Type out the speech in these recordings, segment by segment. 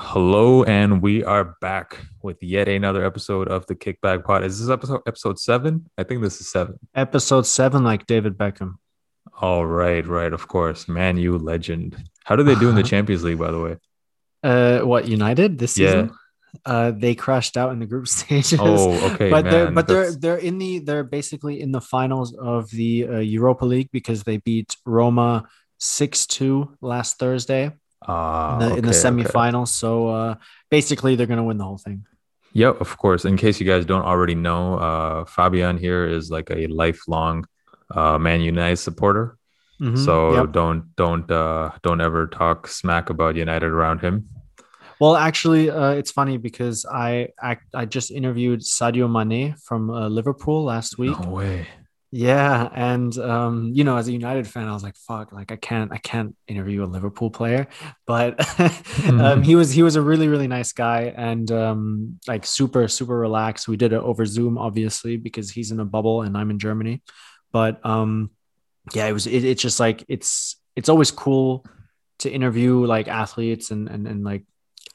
Hello, and we are back with yet another episode of the Kickback Pod. Is this episode episode seven? I think this is seven. Episode seven, like David Beckham. All right, right, of course. Man, you legend. How did they do in the Champions League, by the way? Uh, what United this Yeah. season? Uh, they crashed out in the group stages. Oh, okay, but they're man, but they're they're in the they're basically in the finals of the uh, Europa League because they beat Roma six two last Thursday Ah, in the, in the okay, okay. semifinals. So uh, basically, they're gonna win the whole thing. Yeah, of course. In case you guys don't already know, uh, Fabian here is like a lifelong uh, Man United supporter. Mhm, So yep. don't don't uh, don't ever talk smack about United around him. Well, actually, uh, it's funny because I, I I just interviewed Sadio Mane from uh, Liverpool last week. No way. Yeah, and um, you know, as a United fan, I was like, "Fuck!" Like, I can't, I can't interview a Liverpool player. But um, he was, he was a really, really nice guy, and um, like super, super relaxed. We did it over Zoom, obviously, because he's in a bubble and I'm in Germany. But um, yeah, it was, it, it's just like it's, it's always cool to interview like athletes and and and like,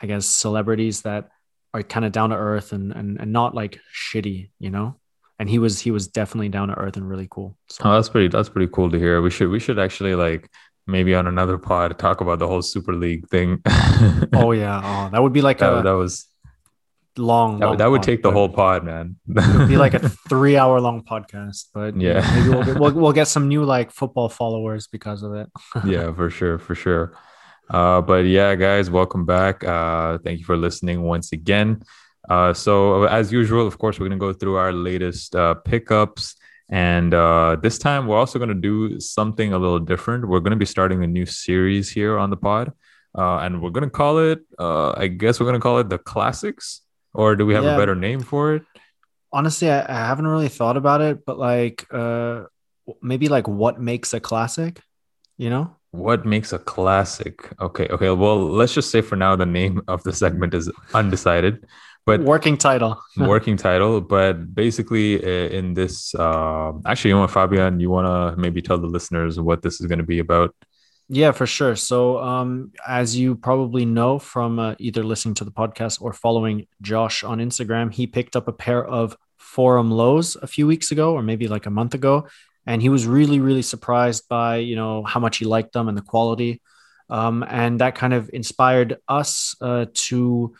I guess celebrities that are kind of down to earth and and and not like shitty, you know and he was he was definitely down to earth and really cool. So, Oh, that's pretty. That's pretty cool to hear. We should we should actually like maybe on another pod talk about the whole Super League thing. oh yeah, oh, that would be like that, a that was long. that, long that would pod, take the whole pod, man. It would be like a three-hour long podcast, but Yeah. yeah, maybe we'll get, we'll, we'll get some new like football followers because of it. yeah, for sure, for sure. Uh, but yeah, guys, welcome back. Uh, thank you for listening once again. Uh, so as usual, of course, we're gonna go through our latest uh, pickups, and uh, this time we're also gonna do something a little different. We're gonna be starting a new series here on the pod, uh, and we're gonna call it. Uh, I guess we're gonna call it the classics, or do we have a better name for it? Honestly, I, I haven't really thought about it, but like uh maybe like what makes a classic, you know? What makes a classic? Okay, okay. Well, let's just say for now the name of the segment is undecided, but Working title. working title. But basically, uh, in this, uh, actually, you know what, Fabian, you want to maybe tell the listeners what this is going to be about? Yeah, for sure. So, um, as you probably know from uh, either listening to the podcast or following Josh on Instagram, he picked up a pair of Forum lows a few weeks ago, or maybe like a month ago, and he was really, really surprised by you know how much he liked them and the quality, um, and that kind of inspired us uh, to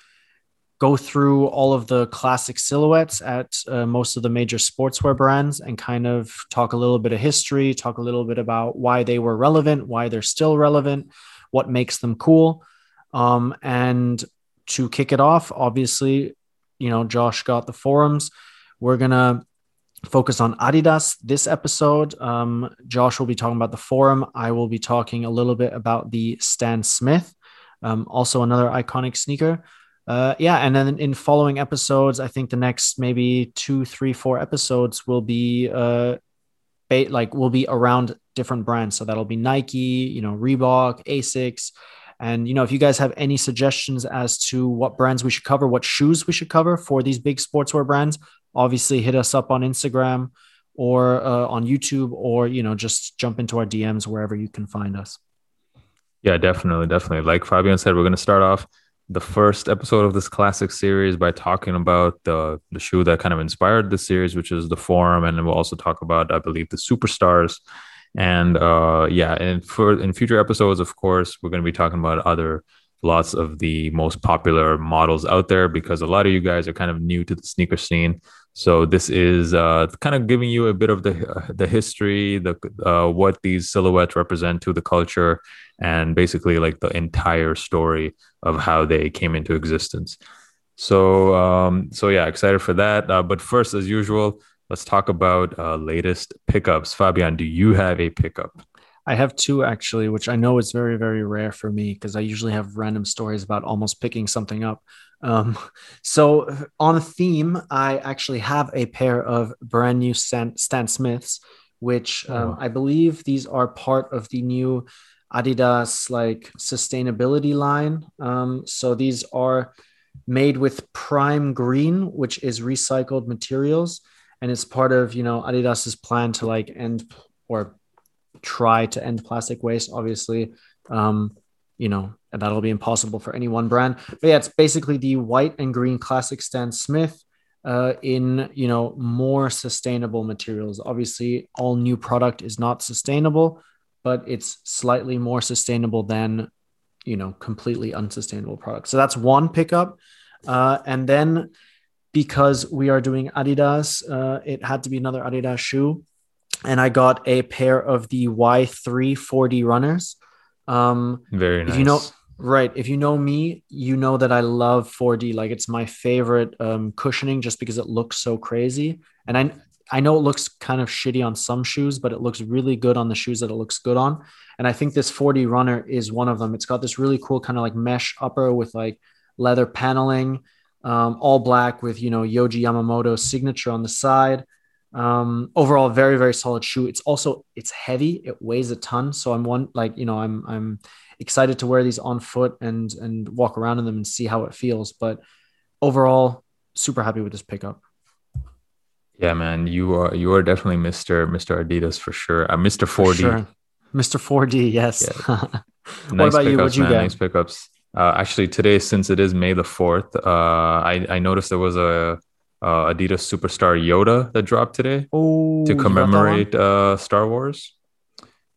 go through all of the classic silhouettes at uh, most of the major sportswear brands and kind of talk a little bit of history, talk a little bit about why they were relevant, why they're still relevant, what makes them cool. Um, and to kick it off, obviously, you know, Josh got the forums. We're going to focus on Adidas this episode. Um, Josh will be talking about the forum. I will be talking a little bit about the Stan Smith, um, also another iconic sneaker uh yeah and then in following episodes i think the next maybe two three four episodes will be uh ba- like will be around different brands. So that'll be nike you know reebok asics. And you know if you guys have any suggestions as to what brands we should cover what shoes we should cover for these big sportswear brands obviously hit us up on instagram or uh, on youtube or you know just jump into our dms wherever you can find us. Yeah, definitely, definitely. Like Fabian said, we're going to start off the first episode of this classic series by talking about the the shoe that kind of inspired the series, which is the Forum, and we'll also talk about, I believe, the superstars. And uh, yeah, and for in future episodes, of course, we're going to be talking about other lots of the most popular models out there because a lot of you guys are kind of new to the sneaker scene. So this is uh, kind of giving you a bit of the uh, the history, the uh, what these silhouettes represent to the culture, and basically like the entire story of how they came into existence. So um, so yeah, excited for that. Uh, but first, as usual, let's talk about uh, latest pickups. Fabian, do you have a pickup? I have two actually, which I know is very, very rare for me because I usually have random stories about almost picking something up. Um, so, on theme, I actually have a pair of brand new Stan, Stan Smiths, which um, Oh. I believe these are part of the new Adidas like sustainability line. Um, so, these are made with Primegreen, which is recycled materials. And it's part of, you know, Adidas's plan to like end or try to end plastic waste obviously um you know and that'll be impossible for any one brand. But yeah, it's basically the white and green classic Stan Smith uh, in you know more sustainable materials. Obviously, all new product is not sustainable, but it's slightly more sustainable than you know completely unsustainable products. So that's one pickup, uh, and then because we are doing Adidas, uh, it had to be another Adidas shoe, and I got a pair of the Y3 4D runners. Um, Very nice. if you know right if you know me you know that i love 4d like it's my favorite um, cushioning just because it looks so crazy and i i know it looks kind of shitty on some shoes but it looks really good on the shoes that it looks good on. And i think this 4d runner is one of them. It's got this really cool kind of like mesh upper with like leather paneling um, all black with you know yohji yamamoto signature on the side. Um overall very very solid shoe. It's also it's heavy. It weighs a ton. So i'm one like you know i'm i'm excited to wear these on foot and and walk around in them and see how it feels. But overall super happy with this pickup yeah, man, you are you are definitely Mr. Mr. Adidas for sure. Uh, Mr. 4D. Sure. mr 4d yes what Nice about you what'd you man. get Nice pickups. Uh, actually, today, since it is May the fourth, uh, I I noticed there was a uh, Adidas Superstar Yoda that dropped today oh to you got that one? commemorate uh, Star Wars.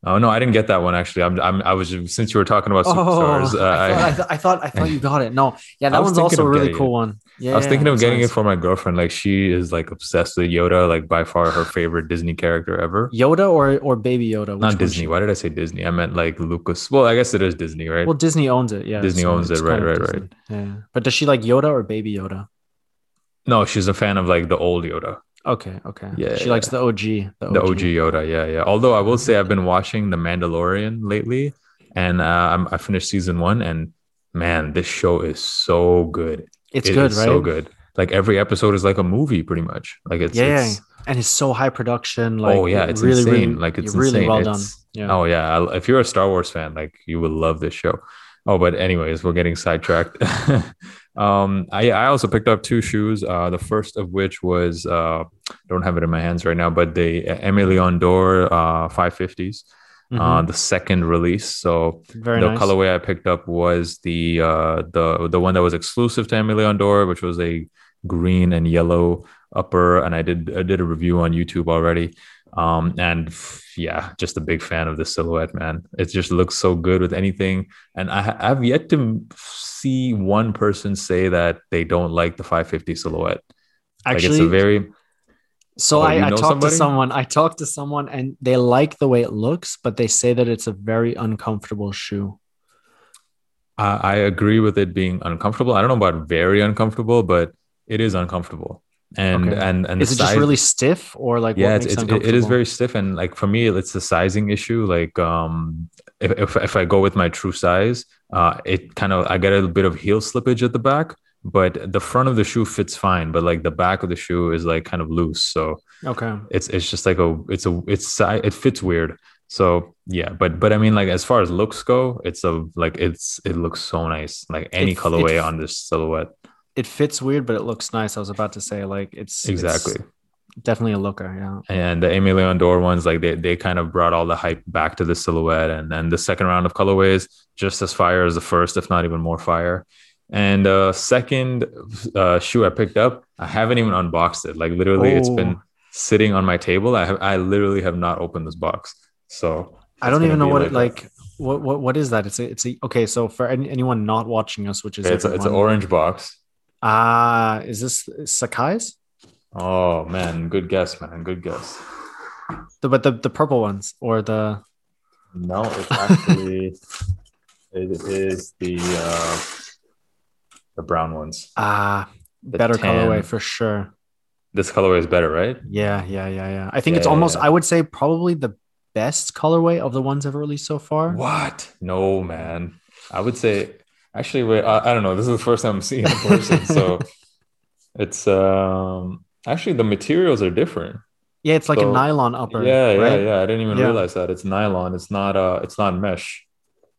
Oh no, I didn't get that one actually. I'm, I'm I was since you were talking about superstars. Oh, uh, I, thought, I, th- I thought I thought you got it. No, yeah, that one's also a really cool it. one. Yeah, I was thinking of getting it for my girlfriend. Like she is like obsessed with Yoda, like by far her favorite Disney character ever. Yoda or or Baby Yoda. Which Not Disney. Why did I say Disney? I meant like Lucas. Well, I guess it is Disney, right? Well, Disney owns it. Yeah, Disney owns it, right, right, right, Yeah, but does she like Yoda or Baby Yoda? no, she's a fan of like the old Yoda, Okay, okay. Yeah, she yeah. likes the OG. The OG. the OG Yoda. Yeah, yeah. Although I will say I've been watching The Mandalorian lately, and uh, I'm, I finished season one, and man, this show is so good. It's It good, right? So good. Like every episode is like a movie, pretty much. Like it's, Yeah, it's and it's so high production. Like, oh yeah, it's really, insane. really, like it's really insane. well done. Yeah. Oh yeah, I- if you're a Star Wars fan, like you will love this show. Oh, but anyways, we're getting sidetracked. um, I I also picked up two shoes. Uh, the first of which was uh, don't have it in my hands right now, but the Aimé Leon Dore uh 550s. Mhm. Uh, the second release. So Very the nice. colorway I picked up was the uh the the one that was exclusive to Aimé Leon Dore, which was a green and yellow upper, and I did I did a review on YouTube already. Um, and yeah, just a big fan of the silhouette, man. It just looks so good with anything. And I ha- I've yet to see one person say that they don't like the 550 silhouette. Like Actually, it's a very so Oh, I, I talked somebody? to someone. I talked to someone, and they like the way it looks, but they say that it's a very uncomfortable shoe. I, I agree with it being uncomfortable. I don't know about very uncomfortable, but it is uncomfortable. And Okay. and and Is it just really stiff, or like yeah what it's, it's, it is very stiff and like for me it's a sizing issue. Like um if, if, if i go with my true size uh it kind of i get a bit of heel slippage at the back but the front of the shoe fits fine but like the back of the shoe is like kind of loose. So okay. it's it's just like a it's a it's it fits weird. So yeah but but i mean like as far as looks go it's a like it's it looks so nice. Like any It- colorway it- on this silhouette It fits weird, but it looks nice. I was about to say like it's it's exactly definitely a looker. Yeah. and the Aimé Leon Dore ones, like they, they kind of brought all the hype back to the silhouette. And then the second round of colorways, just as fire as the first, if not even more fire. And uh, second uh, shoe I picked up, I haven't even unboxed it. Like literally, it's been Oh. sitting on my table. I have, I literally have not opened this box. So I don't even know what it a- like. What what what is that? It's a it's a okay. So for any, anyone not watching us, which is it's a, it's an orange box. Ah, is this sacai's? Oh man, good guess, man. Good guess. The but the the purple ones or the No, it's actually it is the uh, the brown ones. ah The better tan. colorway for sure. This colorway is better, right? Yeah, yeah, yeah, yeah. I think Yeah, it's almost. yeah. I would say probably the best colorway of the ones ever released so far. What? No, man. I would say actually wait, I, I don't know. This is the first time I'm seeing in person. so it's um actually the materials are different. Yeah, it's like a nylon upper. yeah, yeah, yeah. I didn't even Yeah. realize that. It's nylon. It's not uh it's not mesh.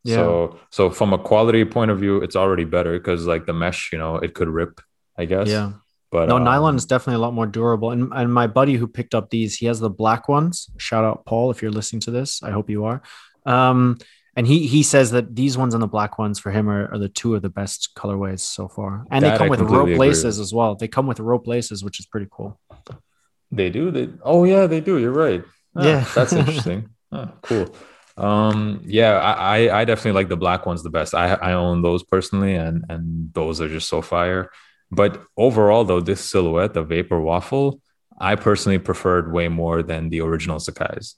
Yeah. So so from a quality point of view, it's already better because like the mesh, you know, it could rip, I guess. Yeah. But No, um, nylon is definitely a lot more durable. And and my buddy who picked up these, he has the black ones. Shout out Paul if you're listening to this. I hope you are. Um, and he he says that these ones and the black ones for him are, are the two of the best colorways so far. And That they come I with rope laces as well. They come with rope laces, which is pretty cool. They do. They oh yeah, they do. You're right. Ah, Yeah. that's interesting. Ah, cool. Um, yeah, I, I I definitely like the black ones the best. I I own those personally, and and those are just so fire. But overall, though, this silhouette, the Vapor Waffle, I personally preferred way more than the original sacai's.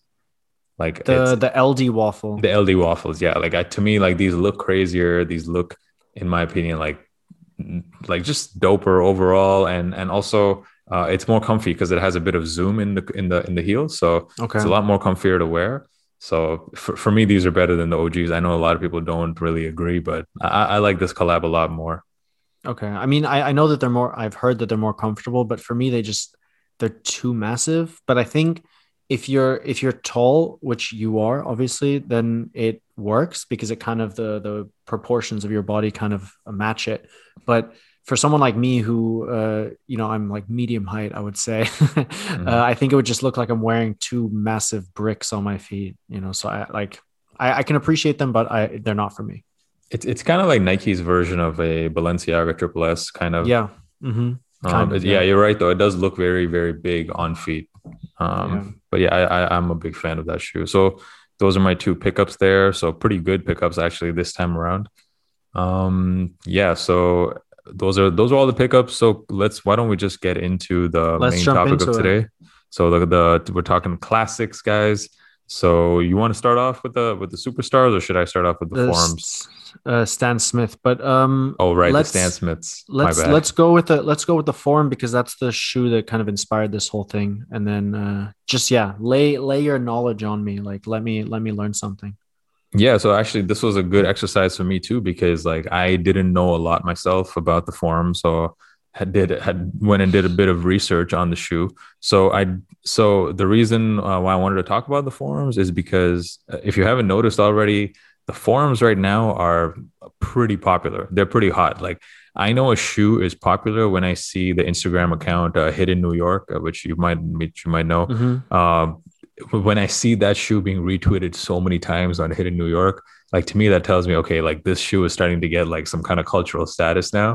Like The the LD waffle. the LD waffles, yeah. Like I, to me, like these look crazier. These look, in my opinion, like like just doper overall, and and also uh, it's more comfy because it has a bit of zoom in the in the in the heel, so okay. it's a lot more comfier to wear. So for, for me, these are better than the OGs. I know a lot of people don't really agree, but I, I like this collab a lot more. Okay. I mean, I, I know that they're more, I've heard that they're more comfortable, but for me, they just, they're too massive. But I think if you're, if you're tall, which you are obviously, then it works because it kind of, the, the proportions of your body kind of match it. But for someone like me who, uh, you know, I'm like medium height, I would say, uh, I think it would just look like I'm wearing two massive bricks on my feet, you know? So I like, I, I can appreciate them, but I, they're not for me. It's it's kind of like Nike's version of a Balenciaga Triple S kind of. Yeah. Mm-hmm. Um, of, yeah. yeah. you're right though. It does look very very big on feet. Um, Yeah. But yeah, I, I I'm a big fan of that shoe. So those are my two pickups there. So pretty good pickups actually this time around. Um, yeah. So those are those are all the pickups. So let's why don't we just get into the Let's main topic of into it. today? So the, the we're talking classics, guys. So you want to start off with the with the superstars, or should I start off with the Uh, forums? Uh, Stan Smith, but um, Oh, right, let's- the Stan Smiths. let's My bad. let's go with the let's go with the forum because that's the shoe that kind of inspired this whole thing. And then uh, just yeah, lay lay your knowledge on me. Like let me let me learn something. Yeah, so actually this was a good exercise for me too because like I didn't know a lot myself about the forum, so had did had went and did a bit of research on the shoe. So I so the reason uh, why I wanted to talk about the forums is because uh, if you haven't noticed already, the forums right now are pretty popular. They're pretty hot. Like I know a shoe is popular when I see the Instagram account uh, Hidden New York, uh, which you might which you might know Mhm. um, when I see that shoe being retweeted so many times on Hidden New York, like to me that tells me okay, like this shoe is starting to get like some kind of cultural status now,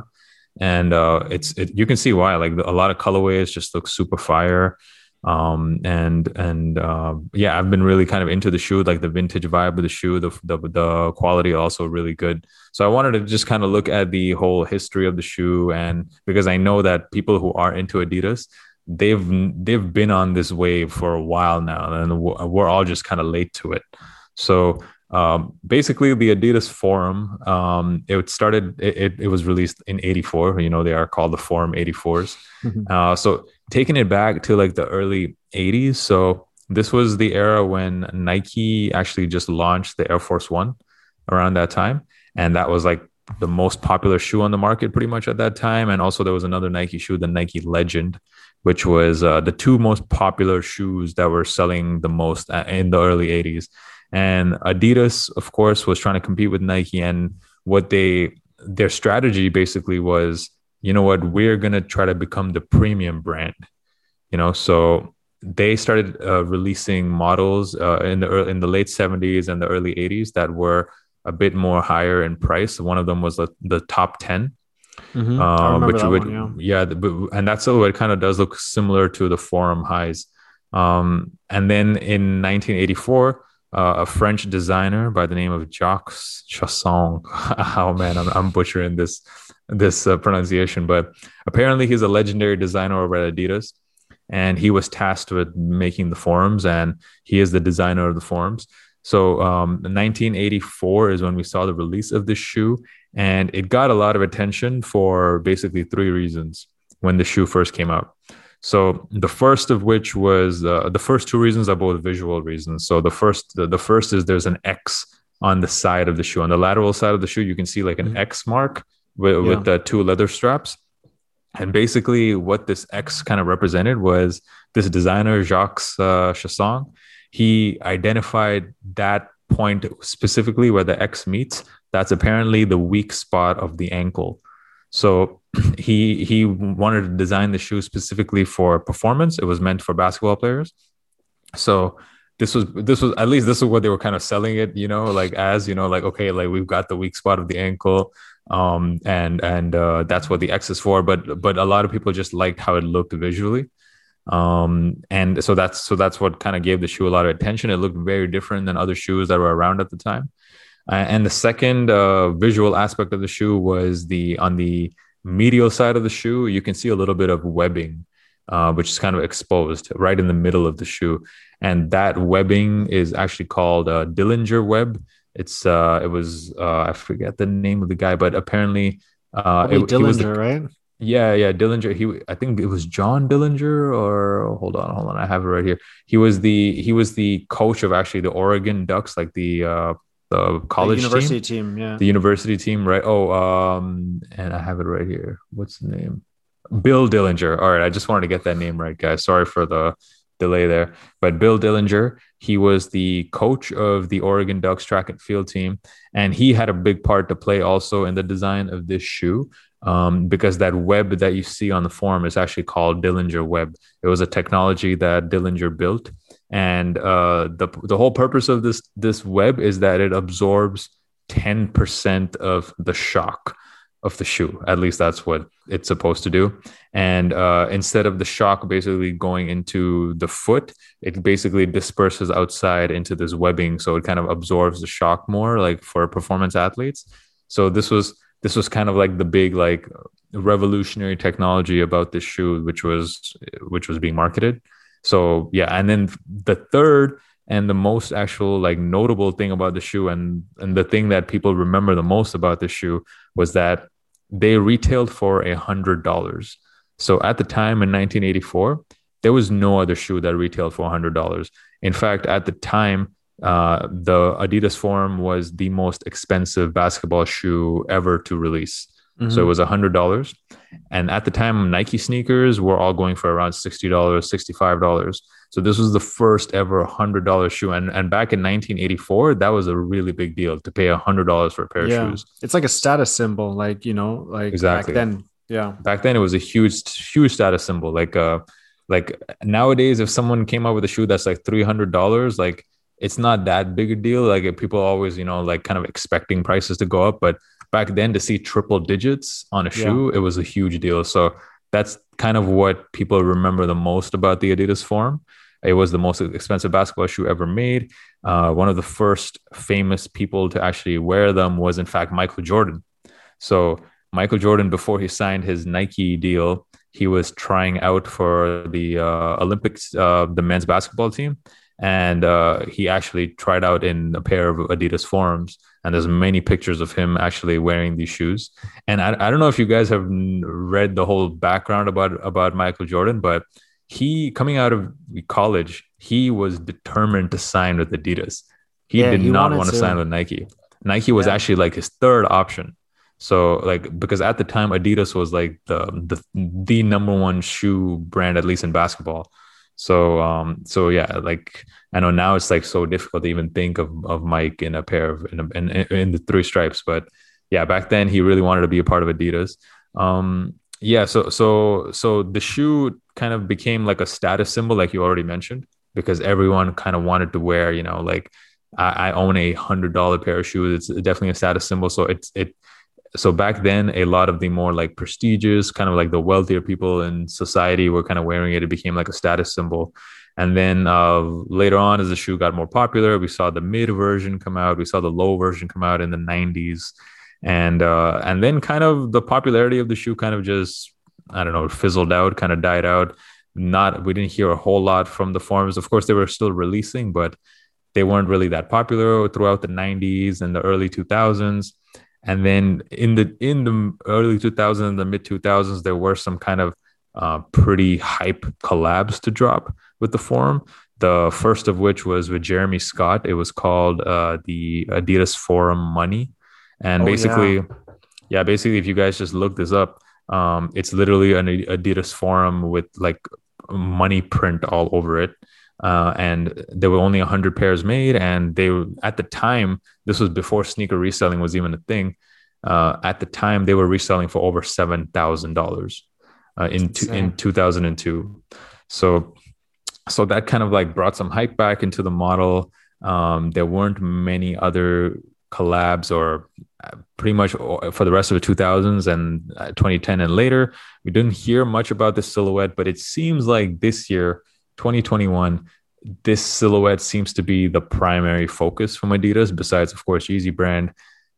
and uh, it's it, you can see why. Like a lot of colorways just look super fire, um, and and uh, yeah, I've been really kind of into the shoe, like the vintage vibe of the shoe, the the, the quality also really good. So I wanted to just kind of look at the whole history of the shoe, and because I know that people who are into Adidas they've they've been on this wave for a while now and we're all just kind of late to it so um, basically the adidas forum um, it started it, it, was released in 84 you know they are called the forum 84s Mhm. uh, so taking it back to like the early 80s so this was the era when nike actually just launched the air force one around that time and that was like the most popular shoe on the market pretty much at that time and also there was another nike shoe the nike legend which was uh, the two most popular shoes that were selling the most in the early 80s. And Adidas, of course, was trying to compete with Nike. And what they, their strategy basically was, you know what, we're going to try to become the premium brand, you know? So they started uh, releasing models uh, in the early, in the late 70s and the early 80s that were a bit more higher in price. One of them was the, the top 10 Mhm. I uh, which would one, yeah, the, but, and that silhouette kind of does look similar to the forum highs um, and then in 1984 uh, a french designer by the name of Jacques Chassaing oh man i'm, I'm butchering this this uh, pronunciation but apparently he's a legendary designer over at adidas and he was tasked with making the forums and he is the designer of the forums so um, 1984 is when we saw the release of this shoe and it got a lot of attention for basically three reasons when the shoe first came out. So the first of which was uh, the first two reasons are both visual reasons. So the first the, the first is there's an X on the side of the shoe. On the lateral side of the shoe, you can see like an Mhm. X mark with, Yeah. with the two leather straps. And basically, what this X kind of represented was this designer Jacques uh, Chassaing. He identified that point specifically where the X meets that's apparently the weak spot of the ankle. So he he wanted to design the shoe specifically for performance. It was meant for basketball players. So this was this was at least this is what they were kind of selling it, you know, like as you know, like okay, like we've got the weak spot of the ankle, um, and and uh, that's what the X is for. But but a lot of people just liked how it looked visually, um, and so that's so that's what kind of gave the shoe a lot of attention. It looked very different than other shoes that were around at the time. Uh, and the second uh, visual aspect of the shoe was the on the medial side of the shoe, you can see a little bit of webbing, uh, which is kind of exposed right in the middle of the shoe, and that webbing is actually called uh, Dellinger web. It's uh, it was uh, I forget the name of the guy, but apparently uh, it, Dellinger, the, right? Yeah, yeah, Dellinger. He, I think it was John Dillinger, or hold on, hold on, I have it right here. He was the he was the coach of actually the Oregon Ducks, like the uh, the college the university team, team, yeah, the university team, right? Oh, um, and I have it right here. What's the name? Bill Dellinger. All right, I just wanted to get that name right, guys. Sorry for the delay there. But Bill Dellinger, he was the coach of the Oregon Ducks track and field team, and he had a big part to play also in the design of this shoe. Um, because that web that you see on the form is actually called Dellinger web. It was a technology that Dellinger built, and uh, the the whole purpose of this this web is that it absorbs ten percent of the shock of the shoe. At least that's what it's supposed to do. And uh, instead of the shock basically going into the foot, it basically disperses outside into this webbing, so it kind of absorbs the shock more, like for performance athletes. So this was this was kind of like the big like revolutionary technology about this shoe, which was which was being marketed. So yeah, and then the third and the most actual like notable thing about the shoe and and the thing that people remember the most about the shoe was that they retailed for a hundred dollars. So at the time in 1984, there was no other shoe that retailed for hundred dollars. In fact, at the time, uh, the Adidas Forum was the most expensive basketball shoe ever to release. Mm-hmm. So it mm-hmm. was a hundred dollars, and at the time, Nike sneakers were all going for around sixty dollars, sixty-five dollars. So this was the first ever hundred dollar shoe, and and back in 1984, that was a really big deal to pay a hundred dollars for a pair yeah. of shoes. It's like a status symbol, like you know, like exactly. back then. Yeah, back then it was a huge, huge status symbol. Like uh, like nowadays, if someone came out with a shoe that's like three hundred dollars, like it's not that big a deal. Like people always, you know, like kind of expecting prices to go up, but back then to see triple digits on a shoe, yeah. it was a huge deal. So that's kind of what people remember the most about the Adidas Forum. It was the most expensive basketball shoe ever made. Uh, one of the first famous people to actually wear them was, in fact, Michael Jordan. So, Michael Jordan, before he signed his Nike deal, he was trying out for the uh, Olympics, uh, the men's basketball team. And uh, he actually tried out in a pair of Adidas Forums. And there's many pictures of him actually wearing these shoes. And I, I don't know if you guys have read the whole background about, about Michael Jordan, but he coming out of college, he was determined to sign with Adidas. He yeah, did he not want to sign with Nike. Nike was yeah. actually like his third option. So like because at the time Adidas was like the the the number one shoe brand at least in basketball. So um so yeah like I know now it's like so difficult to even think of of Mike in a pair of in, a, in, in the three stripes but yeah back then he really wanted to be a part of Adidas. Um yeah so so so the shoe kind of became like a status symbol like you already mentioned because everyone kind of wanted to wear you know like i, I own a hundred dollar pair of shoes it's definitely a status symbol so it's it so back then a lot of the more like prestigious kind of like the wealthier people in society were kind of wearing it it became like a status symbol and then uh, later on as the shoe got more popular we saw the mid version come out we saw the low version come out in the 90s and uh, and then kind of the popularity of the shoe kind of just I don't know fizzled out, kind of died out. Not we didn't hear a whole lot from the forums. Of course, they were still releasing, but they weren't really that popular throughout the 90s and the early 2000s. And then in the in the early 2000s, the mid 2000s, there were some kind of uh, pretty hype collabs to drop with the forum. The first of which was with Jeremy Scott. It was called uh, the Adidas Forum Money and oh, basically, yeah. yeah, basically, if you guys just look this up, um, it's literally an Adidas forum with like money print all over it. Uh, and there were only 100 pairs made and they were at the time this was before sneaker reselling was even a thing uh, at the time they were reselling for over $7000 uh, in, in 2002 so so that kind of like brought some hype back into the model. Um, there weren't many other collabs or uh, pretty much for the rest of the 2000s and uh, 2010 and later. We didn't hear much about this silhouette, but it seems like this year, 2021, this silhouette seems to be the primary focus from Adidas, besides, of course, Yeezy brand.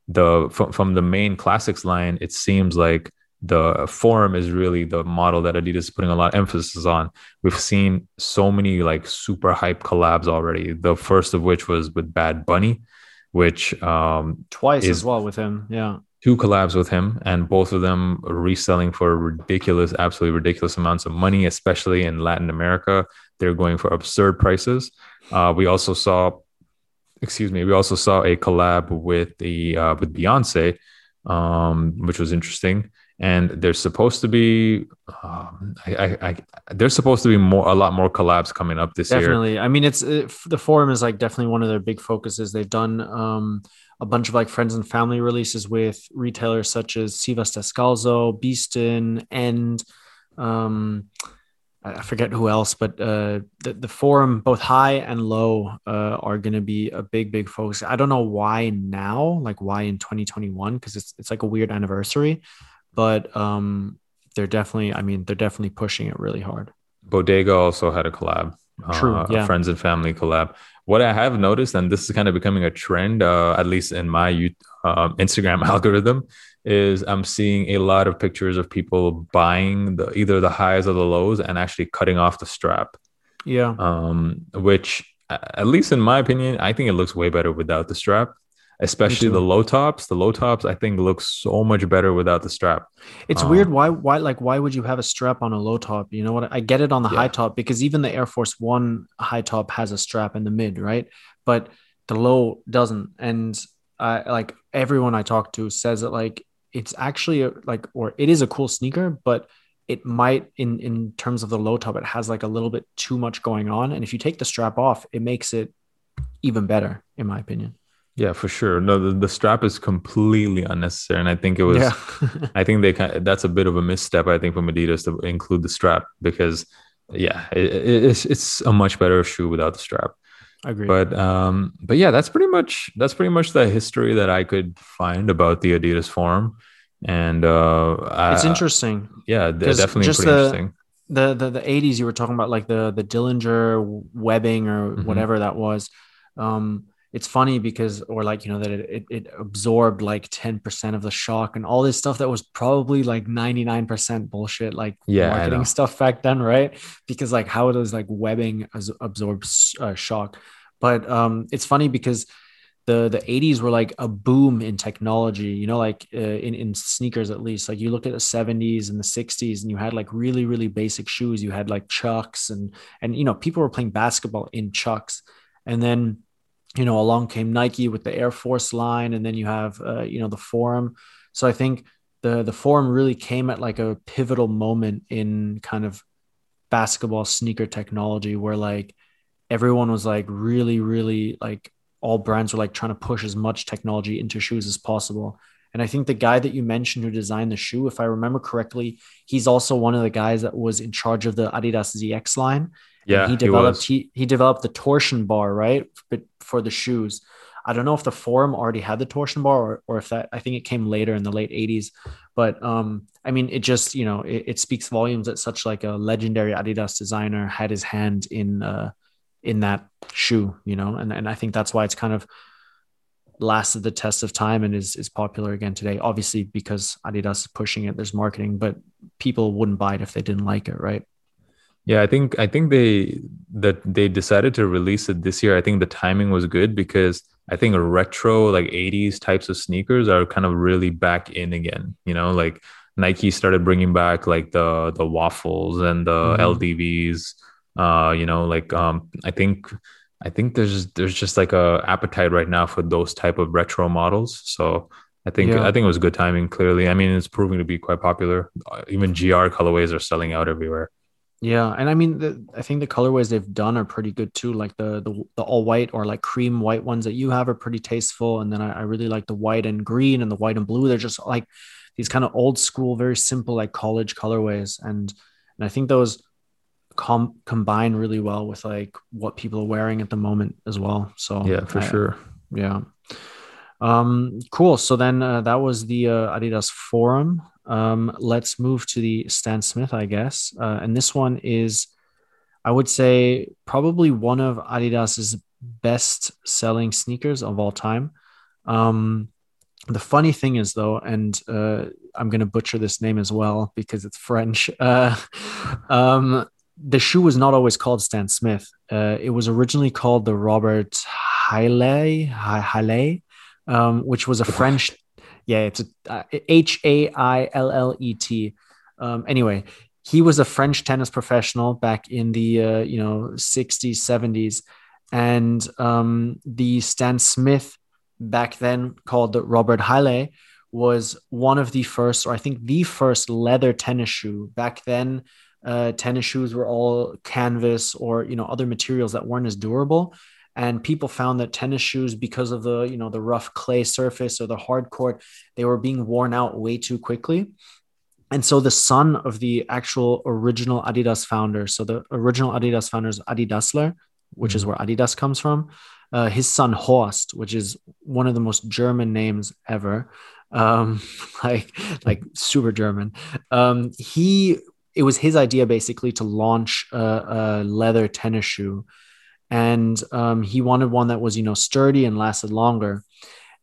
The from, from the main classics line, it seems like the forum is really the model that Adidas is putting a lot of emphasis on. We've seen so many like super hype collabs already. The first of which was with Bad Bunny, which um twice as well with him. Yeah. Two collabs with him, and both of them reselling for ridiculous, absolutely ridiculous amounts of money, especially in Latin America. They're going for absurd prices. Uh, we also saw, excuse me, we also saw a collab with the uh, with Beyonce, um, which was interesting and there's supposed to be um, I, I, I, there's supposed to be more a lot more collabs coming up this definitely. year Definitely. i mean it's it, the forum is like definitely one of their big focuses they've done um, a bunch of like friends and family releases with retailers such as Sivas Descalzo, Beeston, and um, I forget who else, but uh, the, the forum, both high and low, uh, are going to be a big, big focus. I don't know why now, like why in 2021, because it's it's like a weird anniversary but um, they're definitely, I mean, they're definitely pushing it really hard. Bodega also had a collab, True, uh, yeah. a friends and family collab. What I have noticed, and this is kind of becoming a trend, uh, at least in my uh, Instagram algorithm, is I'm seeing a lot of pictures of people buying the either the highs or the lows and actually cutting off the strap. Yeah. Um, which, at least in my opinion, I think it looks way better without the strap especially the low tops. The low tops, I think, look so much better without the strap. It's um, weird. Why? Why? Like, why would you have a strap on a low top? You know what? I get it on the yeah. high top because even the Air Force One high top has a strap in the mid, right? But the low doesn't. And I like everyone I talk to says that like it's actually a, like, or it is a cool sneaker, but it might in in terms of the low top, it has like a little bit too much going on. And if you take the strap off, it makes it even better, in my opinion. Yeah, for sure. No, the, the strap is completely unnecessary, and I think it was. Yeah. I think they kind of, that's a bit of a misstep. I think from Adidas to include the strap because, yeah, it, it, it's it's a much better shoe without the strap. I agree. But um, but yeah, that's pretty much that's pretty much the history that I could find about the Adidas Forum, and uh, it's interesting. Yeah, definitely just pretty the, interesting. The, the the 80s you were talking about like the the Dellinger webbing or mm-hmm. whatever that was. Um, it's funny because or like you know that it, it, it, absorbed like 10% of the shock and all this stuff that was probably like 99% bullshit like yeah, marketing stuff back then right? Because like how does like webbing absorbs uh, shock? But um it's funny because the the 80s were like a boom in technology you know like uh, in in sneakers at least. Like you look at the 70s and the 60s and you had like really really basic shoes. You had like chucks and and you know people were playing basketball in chucks. And then you know, along came Nike with the Air Force line, and then you have, uh, you know, the Forum. So I think the the Forum really came at like a pivotal moment in kind of basketball sneaker technology, where like everyone was like really, really like all brands were like trying to push as much technology into shoes as possible. And I think the guy that you mentioned who designed the shoe, if I remember correctly, he's also one of the guys that was in charge of the Adidas ZX line. Yeah, he developed he, he, he developed the torsion bar right but for the shoes. I don't know if the forum already had the torsion bar or, or if that I think it came later in the late 80s. But um, I mean it just you know it, it, speaks volumes that such like a legendary Adidas designer had his hand in uh in that shoe, you know, and, and I think that's why it's kind of lasted the test of time and is is popular again today. Obviously, because Adidas is pushing it, there's marketing, but people wouldn't buy it if they didn't like it, right? Yeah, I think I think they that they decided to release it this year. I think the timing was good because I think retro like 80s types of sneakers are kind of really back in again. You know, like Nike started bringing back like the the waffles and the mm-hmm. LDVs. Uh, you know, like um, I think I think there's there's just like a appetite right now for those type of retro models. So I think yeah. I think it was good timing. Clearly, I mean, it's proving to be quite popular. Uh, even GR colorways are selling out everywhere. Yeah, and I mean, the, I think the colorways they've done are pretty good too. Like the the, the all white or like cream white ones that you have are pretty tasteful, and then I, I really like the white and green and the white and blue. They're just like these kind of old school, very simple like college colorways, and and I think those com- combine really well with like what people are wearing at the moment as well. So yeah, for I, sure. Yeah. Um, cool. So then uh, that was the uh, Adidas forum. Um, let's move to the Stan Smith, I guess. Uh, and this one is, I would say, probably one of Adidas's best selling sneakers of all time. Um, the funny thing is, though, and uh, I'm going to butcher this name as well because it's French. Uh, um, the shoe was not always called Stan Smith. Uh, it was originally called the Robert Haillet, Haillet, um, which was a French. Yeah, it's uh, H A I L L E T. Um, anyway, he was a French tennis professional back in the uh, you know 60s, 70s, and um, the Stan Smith back then called Robert Haillet was one of the first, or I think the first leather tennis shoe back then. Uh, tennis shoes were all canvas or you know other materials that weren't as durable and people found that tennis shoes because of the you know the rough clay surface or the hard court they were being worn out way too quickly. And so the son of the actual original adidas founder so the original adidas founder is adi dassler which mm-hmm. is where adidas comes from. Uh, his son horst which is one of the most german names ever. Um, like like super german. Um, he it was his idea basically to launch a, a leather tennis shoe and um, he wanted one that was you know sturdy and lasted longer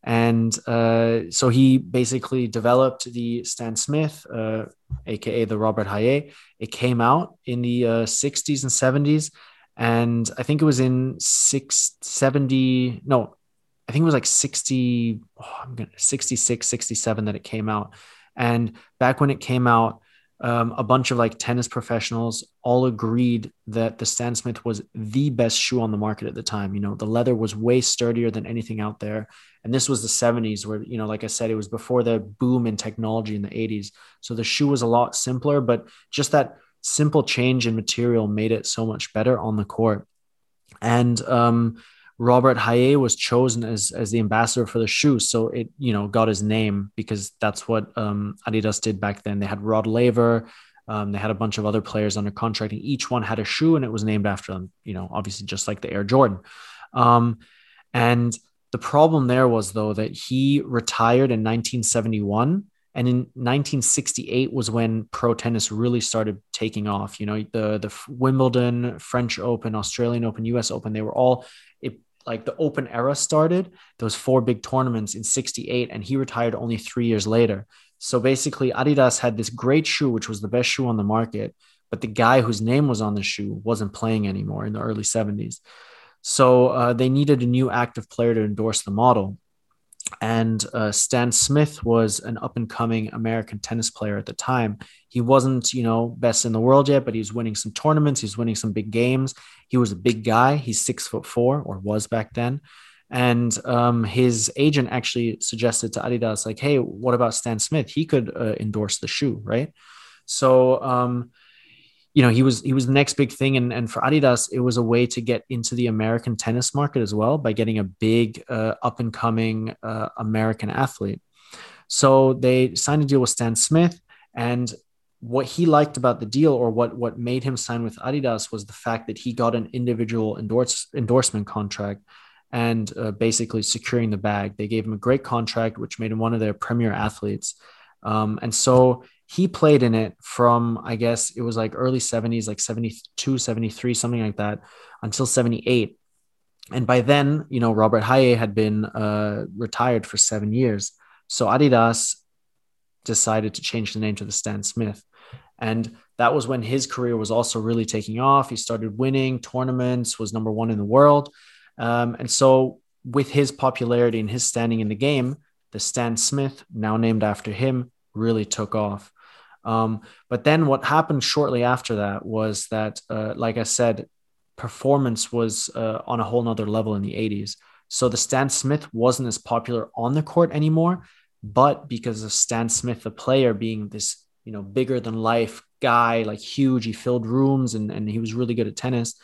and uh, so he basically developed the Stan Smith, uh, aka the Robert Haillet. It came out in the uh, 60s and 70s, and I think it was in 670. No, I think it was like 60. Oh, I'm gonna 66, 67 that it came out. And back when it came out, um, a bunch of like tennis professionals all agreed that the Stan Smith was the best shoe on the market at the time. You know, the leather was way sturdier than anything out there. And this was the 70s, where, you know, like I said, it was before the boom in technology in the 80s. So the shoe was a lot simpler, but just that simple change in material made it so much better on the court. And um, Robert Haillet was chosen as as the ambassador for the shoe, so it you know got his name because that's what um, Adidas did back then. They had Rod Laver, um, they had a bunch of other players under contract, and each one had a shoe, and it was named after them. You know, obviously just like the Air Jordan. Um, and the problem there was though that he retired in 1971 and in 1968 was when pro tennis really started taking off you know the the wimbledon french open australian open us open they were all like the open era started those four big tournaments in 68 and he retired only three years later. So basically adidas had this great shoe which was the best shoe on the market but the guy whose name was on the shoe wasn't playing anymore in the early 70s so uh, they needed a new active player to endorse the model and uh, Stan Smith was an up and coming American tennis player at the time. He wasn't, you know, best in the world yet, but he was winning some tournaments. He was winning some big games. He was a big guy. He's six foot four, or was back then. And um, his agent actually suggested to Adidas, like, "Hey, what about Stan Smith? He could uh, endorse the shoe, right?" So um, you know, he was he was the next big thing, and and for Adidas, it was a way to get into the American tennis market as well by getting a big uh, up and coming uh, American athlete. So they signed a deal with Stan Smith, and what he liked about the deal, or what what made him sign with Adidas, was the fact that he got an individual endorse, endorsement contract and uh, basically securing the bag. They gave him a great contract, which made him one of their premier athletes. Um, and so he played in it from i guess it was like early 70s like 72 73 something like that until 78 and by then you know robert haillet had been uh, retired for seven years. So adidas decided to change the name to the stan smith. And that was when his career was also really taking off. He started winning tournaments was number one in the world. Um, and so with his popularity and his standing in the game the stan smith now named after him really took off um, but then what happened shortly after that was that, uh, like I said, performance was uh, on a whole nother level in the 80s. So the Stan Smith wasn't as popular on the court anymore, but because of Stan Smith, the player being this, you know, bigger than life guy, like huge, he filled rooms and, and he was really good at tennis.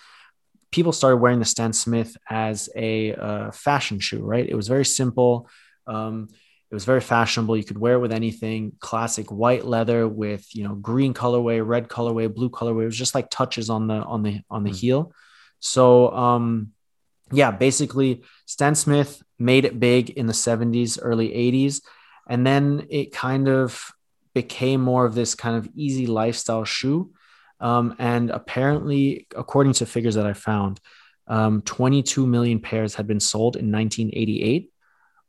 People started wearing the Stan Smith as a uh, fashion shoe, right? It was very simple. Um, It was very fashionable. You could wear it with anything. Classic white leather with you know green colorway, red colorway, blue colorway. It was just like touches on the on the on the mm. heel. So um, yeah, basically Stan Smith made it big in the 70s, early 80s, and then it kind of became more of this kind of easy lifestyle shoe. Um, and apparently, according to figures that I found, um, 22 million pairs had been sold in 1988,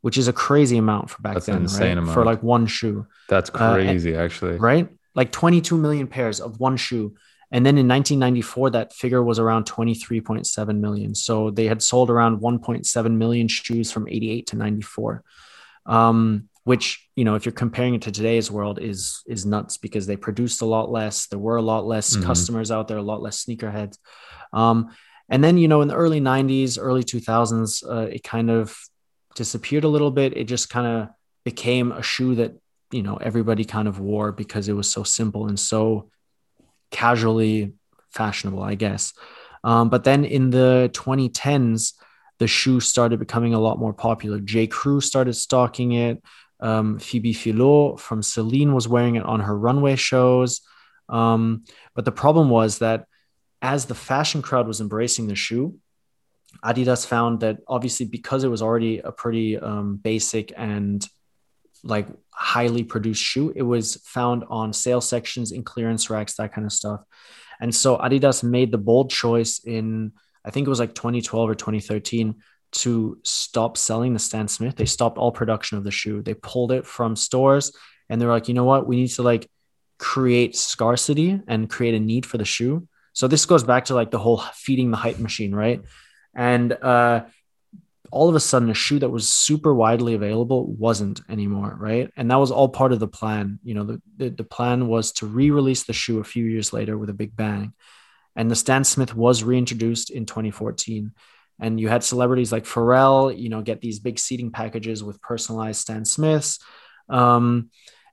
which is a crazy amount for back That's then, right? Amount. For like one shoe. That's crazy, uh, and, actually. Right? Like 22 million pairs of one shoe. And then in 1994, that figure was around 23.7 million. So they had sold around 1.7 million shoes from 88 to 94. Um, which you know if you're comparing it to today's world is is nuts because they produced a lot less there were a lot less mm-hmm. customers out there a lot less sneakerheads um, and then you know in the early 90s early 2000s uh, it kind of disappeared a little bit it just kind of became a shoe that you know everybody kind of wore because it was so simple and so casually fashionable, I guess. Um, but then in the 2010s, the shoe started becoming a lot more popular. J. Crew started stocking it. Um, Phoebe Philo from Celine was wearing it on her runway shows. Um, but the problem was that as the fashion crowd was embracing the shoe, Adidas found that obviously because it was already a pretty um, basic and like highly produced shoe. It was found on sale sections in clearance racks, that kind of stuff. And so Adidas made the bold choice in, I think it was like 2012 or 2013 to stop selling the Stan Smith. They stopped all production of the shoe. They pulled it from stores and they're like, you know what? We need to like create scarcity and create a need for the shoe. So this goes back to like the whole feeding the hype machine, right? And uh, all of a sudden a shoe that was super widely available wasn't anymore right? And that was all part of the plan. You know the, the, the, plan was to re-release the shoe a few years later with a big bang. And the stan smith was reintroduced in 2014 and you had celebrities like pharrell you know get these big seating packages with personalized stan smiths. Um,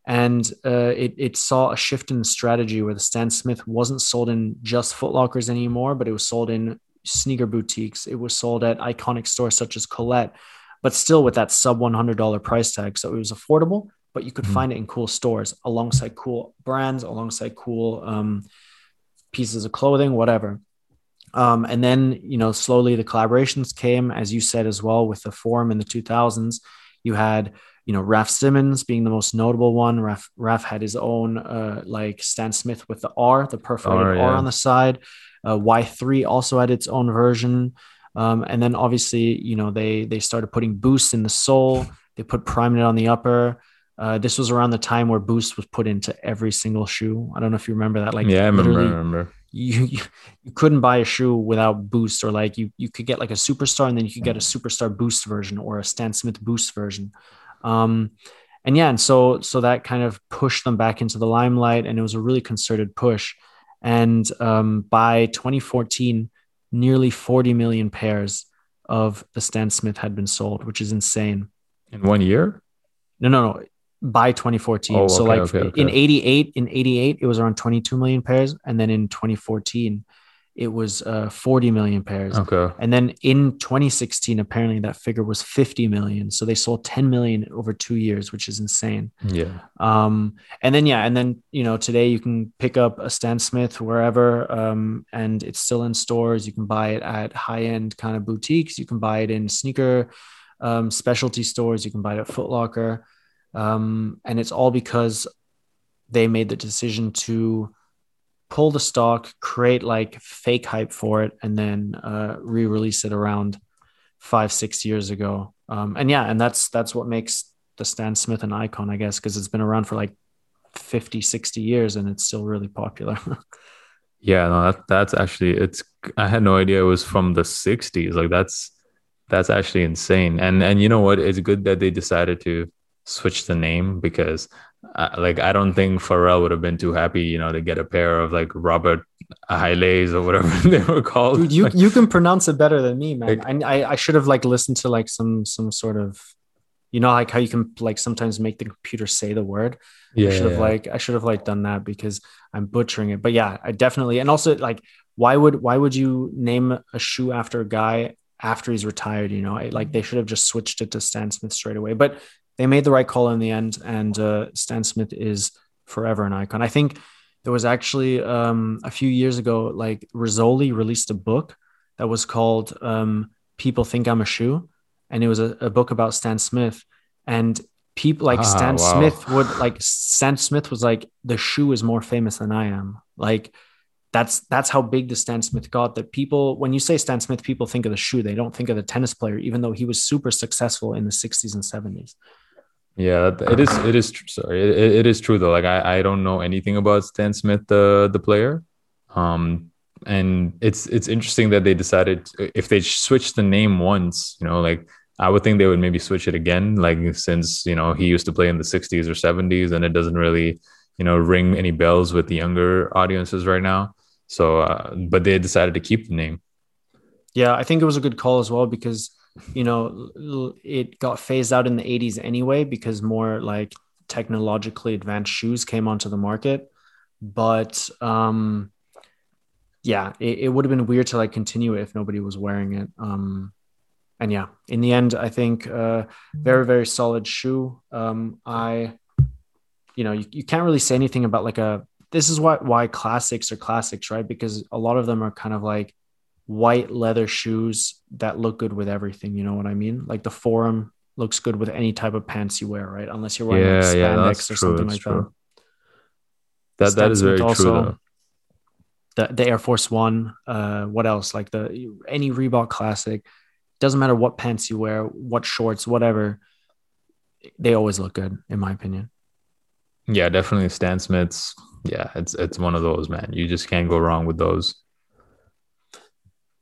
and uh, it, it saw a shift in strategy where the Stan Smith wasn't sold in just Footlockers anymore, but it was sold in sneaker boutiques. It was sold at iconic stores such as Colette, but still with that sub $100 price tag. So it was affordable, but you could mm-hmm. find it in cool stores alongside cool brands, alongside cool um, pieces of clothing, whatever. Um, and then, you know, slowly the collaborations came, as you said as well, with the forum in the 2000s. You had, you know, Raf Simons being the most notable one. Raf, Raf had his own, uh, like Stan Smith with the R, the perforated R, yeah. R on the side. Uh, Y3 also had its own version. Um, and then obviously, you know, they they started putting Boost in the sole. They put Primeknit on the upper. Uh, this was around the time where Boost was put into every single shoe. I don't know if you remember that. Like, yeah, I remember. I remember. You, you, you couldn't buy a shoe without Boost, or like you you could get like a Superstar, and then you could get a Superstar Boost version or a Stan Smith Boost version. Um, and yeah, and so so that kind of pushed them back into the limelight, and it was a really concerted push. And um, by 2014, nearly 40 million pairs of the Stan Smith had been sold, which is insane. In one year? No, no, no. By 2014. Oh, okay, so like okay, okay. in 88, in 88, it was around 22 million pairs. And then in 2014, it was uh, 40 million pairs. Okay. And then in 2016, apparently that figure was 50 million. So they sold 10 million over two years, which is insane. Yeah. Um, and then, yeah. And then, you know, today you can pick up a Stan Smith wherever um, and it's still in stores. You can buy it at high end kind of boutiques. You can buy it in sneaker um, specialty stores. You can buy it at Footlocker. Um, and it's all because they made the decision to pull the stock, create like fake hype for it, and then uh, re-release it around five, six years ago. Um, and yeah, and that's that's what makes the Stan Smith an icon, I guess, because it's been around for like 50, 60 years and it's still really popular. yeah, no, that, that's actually it's I had no idea it was from the 60s. Like that's that's actually insane. And and you know what? It's good that they decided to switch the name because uh, like I don't think Pharrell would have been too happy, you know, to get a pair of like Robert Haillets or whatever they were called. Dude, you you can pronounce it better than me, man. Like, I I should have like listened to like some some sort of, you know, like how you can like sometimes make the computer say the word. Yeah, I should have yeah. like I should have like done that because I'm butchering it. But yeah, I definitely and also like why would why would you name a shoe after a guy after he's retired? You know, like they should have just switched it to Stan Smith straight away. But they made the right call in the end, and uh, Stan Smith is forever an icon. I think there was actually um, a few years ago, like Rizzoli released a book that was called um, "People Think I'm a Shoe," and it was a, a book about Stan Smith, and people like ah, Stan wow. Smith would like Stan Smith was like the shoe is more famous than I am. Like that's that's how big the Stan Smith got that people when you say Stan Smith people think of the shoe they don't think of the tennis player even though he was super successful in the 60s and 70s. Yeah, it is it is sorry it, it is true though like I I don't know anything about Stan Smith the the player. Um and it's it's interesting that they decided if they switched the name once, you know, like I would think they would maybe switch it again, like since you know he used to play in the '60s or '70s, and it doesn't really you know ring any bells with the younger audiences right now. So, uh, but they decided to keep the name. Yeah, I think it was a good call as well because you know it got phased out in the 80s anyway because more like technologically advanced shoes came onto the market. But um, yeah, it, it would have been weird to like continue it if nobody was wearing it. Um, and yeah, in the end, I think uh, very very solid shoe. Um, I, you know, you, you can't really say anything about like a. This is why why classics are classics, right? Because a lot of them are kind of like white leather shoes that look good with everything. You know what I mean? Like the Forum looks good with any type of pants you wear, right? Unless you're wearing yeah, like spandex yeah, or something like true. that. That that is very also, true. Though. The, the Air Force One, uh, what else? Like the any Reebok Classic, doesn't matter what pants you wear, what shorts, whatever, they always look good, in my opinion. Yeah, definitely Stan Smiths. Yeah, it's it's one of those, man. You just can't go wrong with those.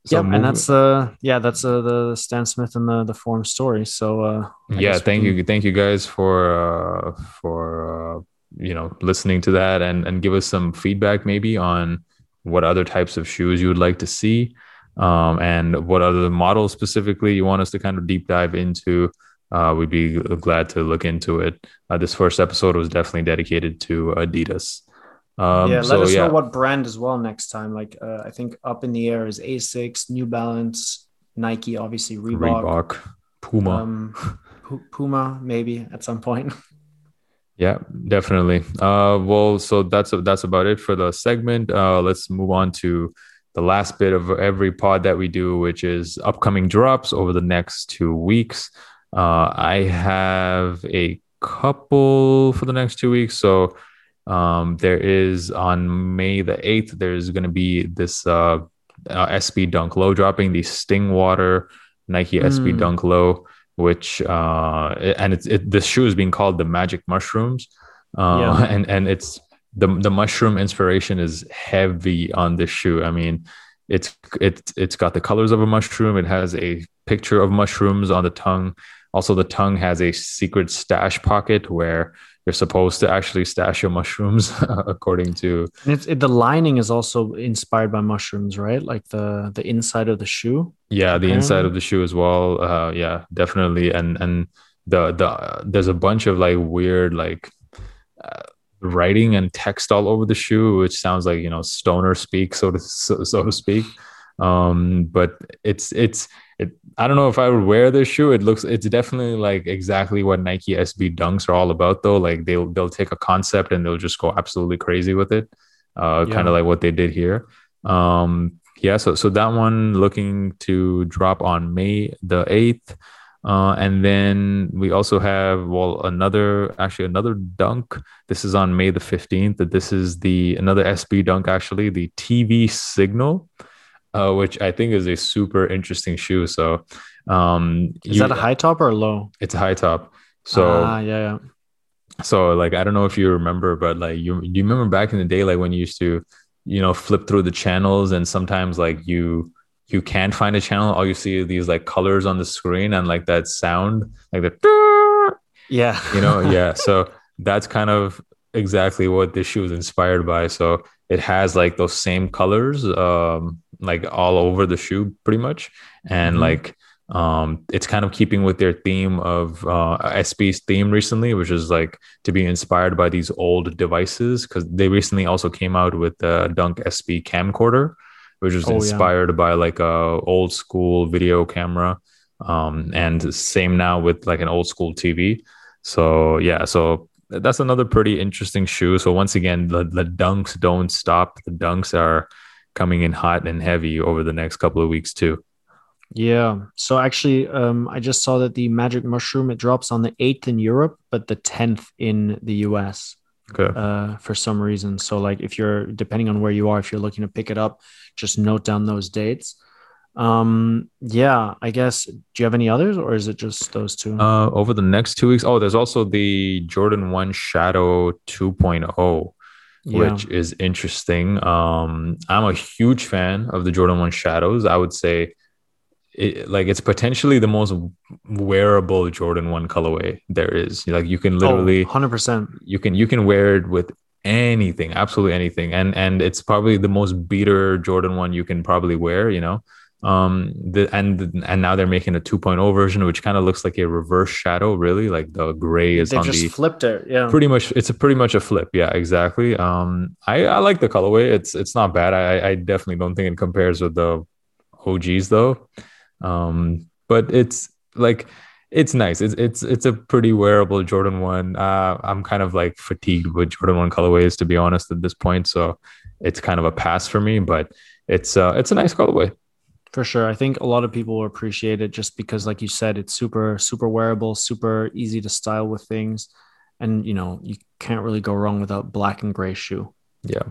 So yeah, and that's uh yeah, that's uh, the Stan Smith and the the Forum story. So uh yeah, thank you, thank you guys for uh for uh you know listening to that and and give us some feedback maybe on what other types of shoes you would like to see um, and what other models specifically you want us to kind of deep dive into, uh, we'd be glad to look into it. Uh, this first episode was definitely dedicated to Adidas. Um, yeah, let so, us yeah. know what brand as well next time. Like uh, I think up in the air is Asics, New Balance, Nike, obviously Reebok, Reebok Puma, um, Puma maybe at some point. Yeah, definitely. Uh, well, so that's that's about it for the segment. Uh, let's move on to the last bit of every pod that we do, which is upcoming drops over the next two weeks. Uh, I have a couple for the next two weeks. So um, there is on May the 8th, there's going to be this uh, uh, SB Dunk Low dropping the Stingwater Nike mm. SB Dunk Low, which, uh, and it's, it, this shoe is being called the Magic Mushrooms. Uh, yeah. and, and it's the the mushroom inspiration is heavy on this shoe. I mean, it's it's it's got the colors of a mushroom. It has a picture of mushrooms on the tongue. Also, the tongue has a secret stash pocket where you're supposed to actually stash your mushrooms, according to. It's, it, the lining is also inspired by mushrooms, right? Like the the inside of the shoe. Yeah, the inside of the shoe as well. Uh, yeah, definitely. And and the the there's a bunch of like weird like. Uh, writing and text all over the shoe, which sounds like you know stoner speak, so to so, so to speak. Um, but it's it's it. I don't know if I would wear this shoe. It looks it's definitely like exactly what Nike SB Dunks are all about, though. Like they'll they'll take a concept and they'll just go absolutely crazy with it, uh, yeah. kind of like what they did here. Um, yeah, so so that one looking to drop on May the eighth. Uh, and then we also have well another actually another dunk. This is on May the fifteenth. That this is the another SB dunk actually the TV signal, uh, which I think is a super interesting shoe. So um, is you, that a high top or low? It's a high top. So ah, yeah, yeah. So like I don't know if you remember, but like you you remember back in the day, like when you used to you know flip through the channels and sometimes like you you can't find a channel all you see are these like colors on the screen and like that sound like the yeah you know yeah so that's kind of exactly what this shoe is inspired by so it has like those same colors um like all over the shoe pretty much and mm-hmm. like um it's kind of keeping with their theme of uh SB's theme recently which is like to be inspired by these old devices because they recently also came out with the dunk SB camcorder which was oh, inspired yeah. by like a old school video camera. Um, and same now with like an old school TV. So yeah, so that's another pretty interesting shoe. So once again, the, the dunks don't stop. The dunks are coming in hot and heavy over the next couple of weeks too. Yeah. So actually, um, I just saw that the Magic Mushroom it drops on the eighth in Europe, but the tenth in the US. Okay. Uh, for some reason. So like, if you're depending on where you are, if you're looking to pick it up, just note down those dates. Um, yeah, I guess. Do you have any others, or is it just those two? Uh, over the next two weeks. Oh, there's also the Jordan One Shadow 2.0 yeah. which is interesting. Um, I'm a huge fan of the Jordan 1 Shadows. I would say it, like it's potentially the most wearable Jordan 1 colorway there is. Like you can literally oh, 100%. You can you can wear it with anything, absolutely anything. And and it's probably the most beater Jordan 1 you can probably wear, you know um the and and now they're making a 2.0 version which kind of looks like a reverse shadow really like the gray is they on just the flipped it yeah. pretty much it's a pretty much a flip yeah exactly. Um i i like the colorway it's it's not bad i i definitely don't think it compares with the og's though. Um but it's like it's nice it's it's it's a pretty wearable jordan one uh i'm kind of like fatigued with jordan one colorways to be honest at this point so it's kind of a pass for me but it's uh it's a nice colorway for sure. I think a lot of people will appreciate it just because, like you said, it's super, super wearable, super easy to style with things. And, you know, you can't really go wrong without black and gray shoe. Yeah.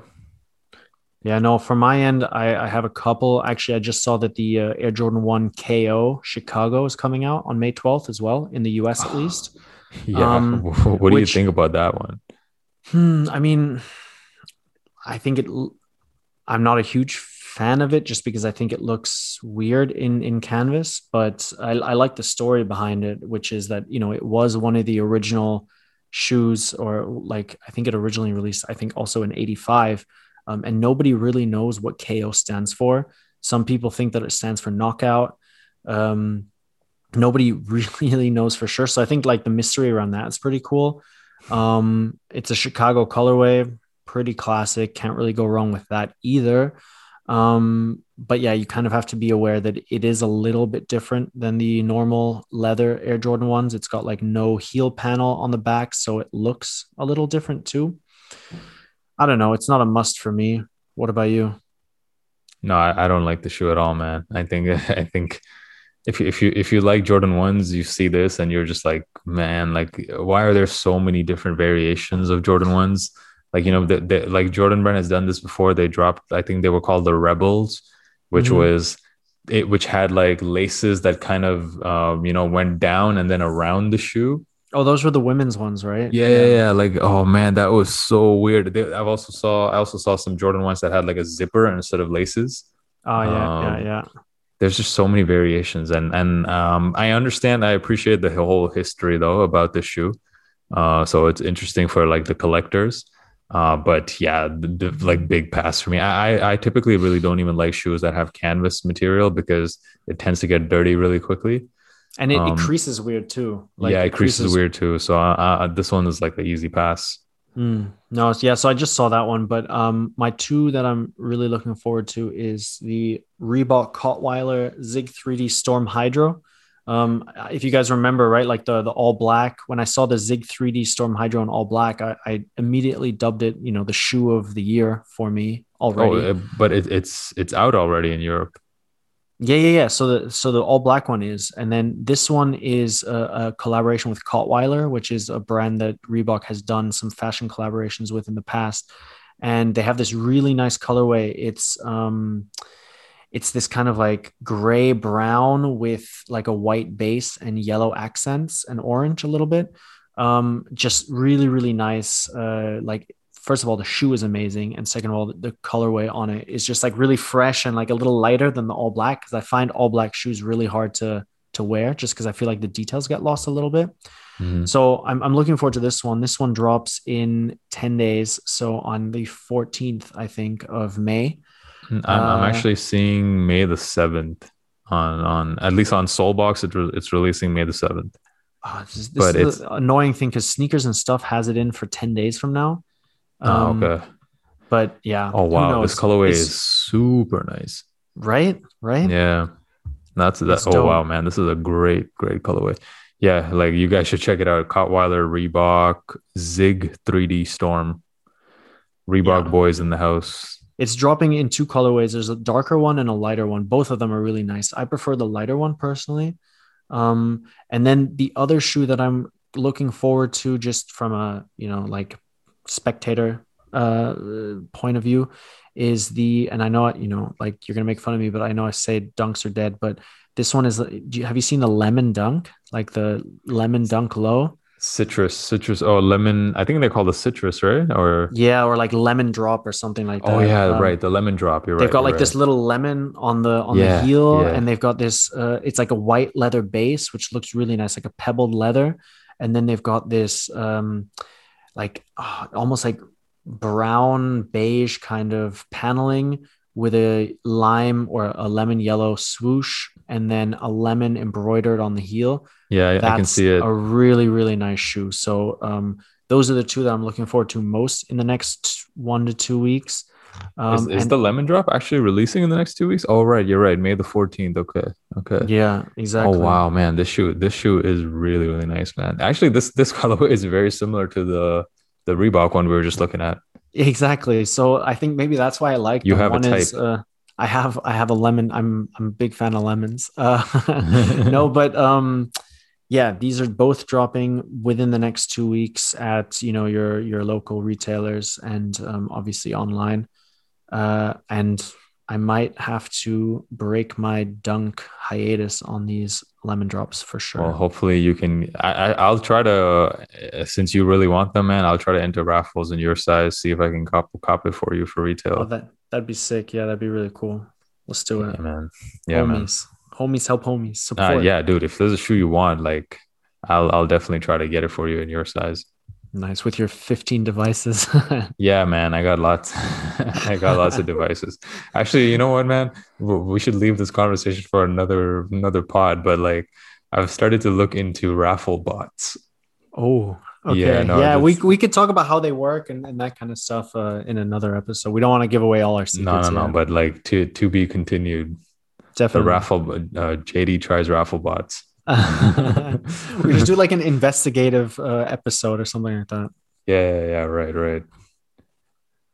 Yeah, no, from my end, I, I have a couple. Actually, I just saw that the uh, Air Jordan 1 KO Chicago is coming out on May 12th as well, in the US at least. yeah. Um, what do which, you think about that one? Hmm, I mean, I think it, I'm not a huge fan of it just because I think it looks weird in in canvas, but I, I like the story behind it, which is that you know it was one of the original shoes, or like I think it originally released, I think also in '85, um, and nobody really knows what KO stands for. Some people think that it stands for knockout. Um, nobody really knows for sure. So I think like the mystery around that is pretty cool. Um, it's a Chicago colorway, pretty classic. Can't really go wrong with that either. Um, but yeah, you kind of have to be aware that it is a little bit different than the normal leather Air Jordan ones. It's got like no heel panel on the back, so it looks a little different too. I don't know. It's not a must for me. What about you? No, I, I don't like the shoe at all, man. I think I think if if you if you like Jordan ones, you see this and you're just like, man, like why are there so many different variations of Jordan ones? Like you know the, the, like jordan brand has done this before. They dropped i think they were called the rebels which mm-hmm. was it which had like laces that kind of um, you know went down and then around the shoe. Oh those were the women's ones right? Yeah yeah, yeah. like oh man that was so weird. They, i've also saw i also saw some jordan ones that had like a zipper instead of laces. Oh yeah um, yeah yeah. there's just so many variations. And and um, i understand i appreciate the whole history though about the shoe. Uh, so it's interesting for like the collectors uh, but yeah, the, the, like big pass for me. I, I typically really don't even like shoes that have canvas material because it tends to get dirty really quickly. And it, um, it creases weird too. Like yeah, it, it creases, creases, weird too. So uh, uh, this one is like the easy pass. Mm, no, yeah. So I just saw that one, but um, my two that I'm really looking forward to is the Reebok Cottweiler Zig 3D Storm Hydro. Um, if you guys remember, right, like the the all black, when I saw the Zig 3D Storm Hydro in all black, I, I immediately dubbed it, you know, the shoe of the year for me already. Oh, but it, it's it's out already in Europe. Yeah, yeah, yeah. So the so the all black one is, and then this one is a, a collaboration with Cottweiler, which is a brand that Reebok has done some fashion collaborations with in the past, and they have this really nice colorway. It's um it's this kind of like gray brown with like a white base and yellow accents and orange a little bit. Um, just really, really nice. Uh, like first of all, the shoe is amazing, and second of all, the, the colorway on it is just like really fresh and like a little lighter than the all black. Because I find all black shoes really hard to to wear, just because I feel like the details get lost a little bit. Mm-hmm. So I'm I'm looking forward to this one. This one drops in ten days, so on the 14th, I think, of May. I'm, uh, I'm actually seeing May the seventh on on at least on Solebox. It re- it's releasing May the seventh. Oh, this, but it's annoying thing because sneakers and stuff has it in for ten days from now. Oh, um, oh, okay. But yeah. Oh wow, this colorway it's, is super nice. Right. Right. Yeah. That's that. Oh dope. wow, man, this is a great, great colorway. Yeah, like you guys should check it out. Cottweiler, Reebok, Zig 3D Storm. Reebok Yeah. boys in the house. It's dropping in two colorways. There's a darker one and a lighter one. Both of them are really nice. I prefer the lighter one personally. Um, and then the other shoe that I'm looking forward to, just from a you know like spectator uh point of view, is the and I know you know like you're gonna make fun of me, but I know I say dunks are dead, but this one is. Have you seen the lemon dunk? Like the lemon dunk low? Citrus, citrus. Oh, lemon. I think they call the citrus, right? Or Yeah, or like lemon drop or something like that. oh yeah, Um, right. The lemon drop. You're right. they've right. got like this little lemon on the on Yeah, the heel yeah. and they've got this uh it's like a white leather base which looks really nice like a pebbled leather and then they've got this um like ah, almost like brown beige kind of paneling with a lime or a lemon yellow swoosh and then a lemon embroidered on the heel Yeah, I, I can see it. a really really nice shoe so um those are the two that i'm looking forward to most in the next one to two weeks um, is is and- the lemon drop actually releasing in the next two weeks? Oh, right. You're right. May the 14th. Okay. Okay. Yeah, exactly. Oh wow, man! This shoe, this shoe is really, really nice, man. Actually, this this colorway is very similar to the the Reebok one we were just looking at. Exactly. So I think maybe that's why I like You have a One is, type. uh, I have I have a lemon. I'm I'm a big fan of lemons. Uh, no, but um, yeah, these are both dropping within the next two weeks at you know your your local retailers and um, obviously online. Uh, and I might have to break my dunk hiatus on these lemon drops for sure. Well, hopefully you can. I, I I'll try to uh, since you really want them, man. I'll try to enter raffles in your size. See if I can cop cop it for you for retail. oh, that that'd be sick. Yeah, that'd be really cool. Let's do it. yeah, man. Yeah, man. homies. Homies help homies. Uh, Support. yeah, dude. If there's a shoe you want, like, I'll I'll definitely try to get it for you in your size. Nice with your 15 devices. Yeah, man. I got lots. I got lots of devices. Actually, you know what, man? We should leave this conversation for another another pod. But like, I've started to look into raffle bots. oh, okay. Yeah, Yeah, no, we, we could talk about how they work and, and that kind of stuff uh, in another episode. We don't want to give away all our secrets. no, no. yet. But like to to be continued. The definitely. raffle. Uh, JD tries raffle bots. we just do like an investigative uh, episode or something like that. Yeah, yeah, yeah. Right, right.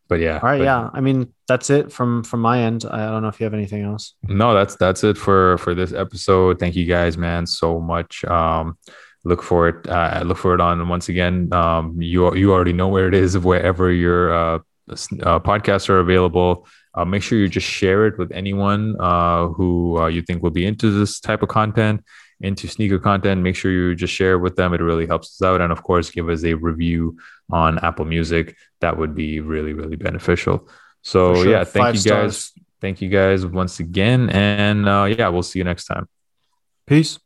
But yeah. All right. but- yeah. I mean, that's it from from my end. I don't know if you have anything else. no that's that's it for for this episode thank you guys man so much um look for it uh look for it on once again um you you already know where it is wherever your uh, uh podcasts are available uh, make sure you just share it with anyone uh who uh, you think will be into this type of content into sneaker content make sure you just share it with them. It really helps us out. And of course give us a review on apple music. That would be really really beneficial. So sure. yeah thank Five you guys. stars. thank you guys once again. And uh yeah we'll see you next time. Peace.